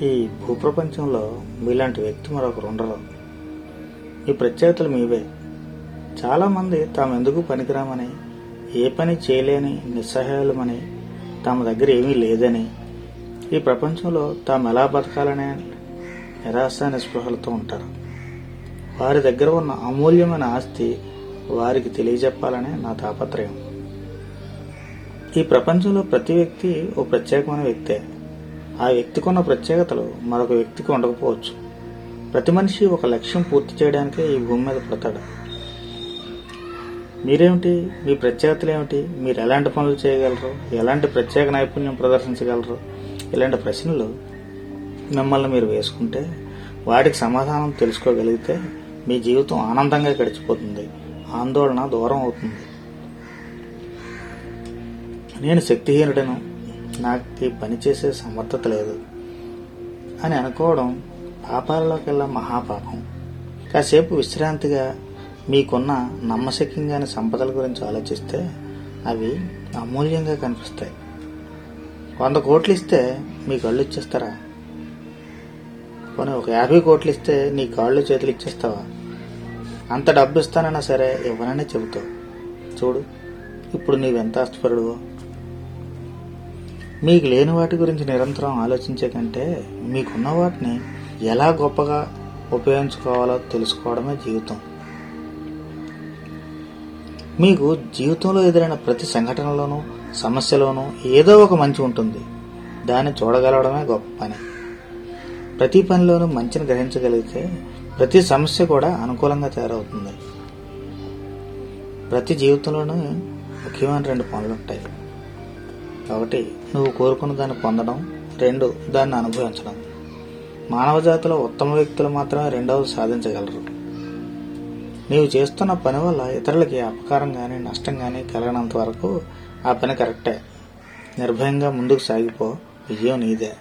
ఈ భూప్రపంచంలో మీలాంటి వ్యక్తి మరొకరు ఉండరు. ఈ ప్రత్యేకతలు మీవే. చాలామంది తాము ఎందుకు పనికిరామని ఏ పని చేయలేని నిస్సహాయాలమని తమ దగ్గర ఏమీ లేదని. ఈ ప్రపంచంలో తాము ఎలా బతకాలనే నిరాశ నిస్పృహలతో ఉంటారు. వారి దగ్గర ఉన్న అమూల్యమైన ఆస్తి వారికి తెలియజెప్పాలనే నా తాపత్రయం. ఈ ప్రపంచంలో ప్రతి వ్యక్తి ఓ ప్రత్యేకమైన వ్యక్తే. ఆ వ్యక్తికి ఉన్న ప్రత్యేకతలు మరొక వ్యక్తికి ఉండకపోవచ్చు. ప్రతి మనిషి ఒక లక్ష్యం పూర్తి చేయడానికే ఈ భూమి మీద పుడతాడు. మీరేమిటి? మీ ప్రత్యేకతలు ఏమిటి? మీరు ఎలాంటి పనులు చేయగలరు? ఎలాంటి ప్రత్యేక నైపుణ్యం ప్రదర్శించగలరు? ఇలాంటి ప్రశ్నలు మిమ్మల్ని మీరు వేసుకుంటే వాటికి సమాధానం తెలుసుకోగలిగితే మీ జీవితం ఆనందంగా గడిచిపోతుంది. ఆందోళన దూరం అవుతుంది. నేను శక్తిహీనుడను. నాకు పనిచేసే పని చేసే సమర్థత లేదు అని అనుకోవడం పాపాలలోకెల్లా మహాపాపం. కాసేపు విశ్రాంతిగా మీకున్న నమ్మశక్యంగాని సంపదల గురించి ఆలోచిస్తే అవి అమూల్యంగా కనిపిస్తాయి. వంద కోట్లు ఇస్తే మీ కళ్ళు ఇచ్చేస్తారా? పోనీ ఒక యాభై కోట్లు ఇస్తే నీ కాళ్ళు చేతులు ఇచ్చేస్తావా? అంత డబ్బు ఇస్తానన్నా సరే ఇవ్వనని చెబుతావు. చూడు ఇప్పుడు నీవెంత ఆస్తిపరుడువో మీకు లేని వాటి గురించి నిరంతరం ఆలోచించే కంటే మీకున్న వాటిని ఎలా గొప్పగా ఉపయోగించుకోవాలో తెలుసుకోవడమే జీవితం. మీకు జీవితంలో ఎదురైన ప్రతి సంఘటనలోనూ సమస్యలోనూ ఏదో ఒక మంచి ఉంటుంది. దాన్ని చూడగలగడమే గొప్ప పని. ప్రతి పనిలోనూ మంచిని గ్రహించగలిగితే ప్రతి సమస్య కూడా అనుకూలంగా తయారవుతుంది. ప్రతి జీవితంలోనూ ముఖ్యమైన రెండు పనులు ఉంటాయి ఒకటి నువ్వు కోరుకున్న దాన్ని పొందడం రెండు దాన్ని అనుభవించడం. మానవ జాతిలో ఉత్తమ వ్యక్తులు మాత్రమే రెండవది సాధించగలరు. నీవు చేస్తున్న పని వల్ల ఇతరులకి అపకారం కానీ నష్టం కానీ కలగనంత వరకు ఆ పని కరెక్టే. నిర్భయంగా ముందుకు సాగిపో. విజయం నీదే.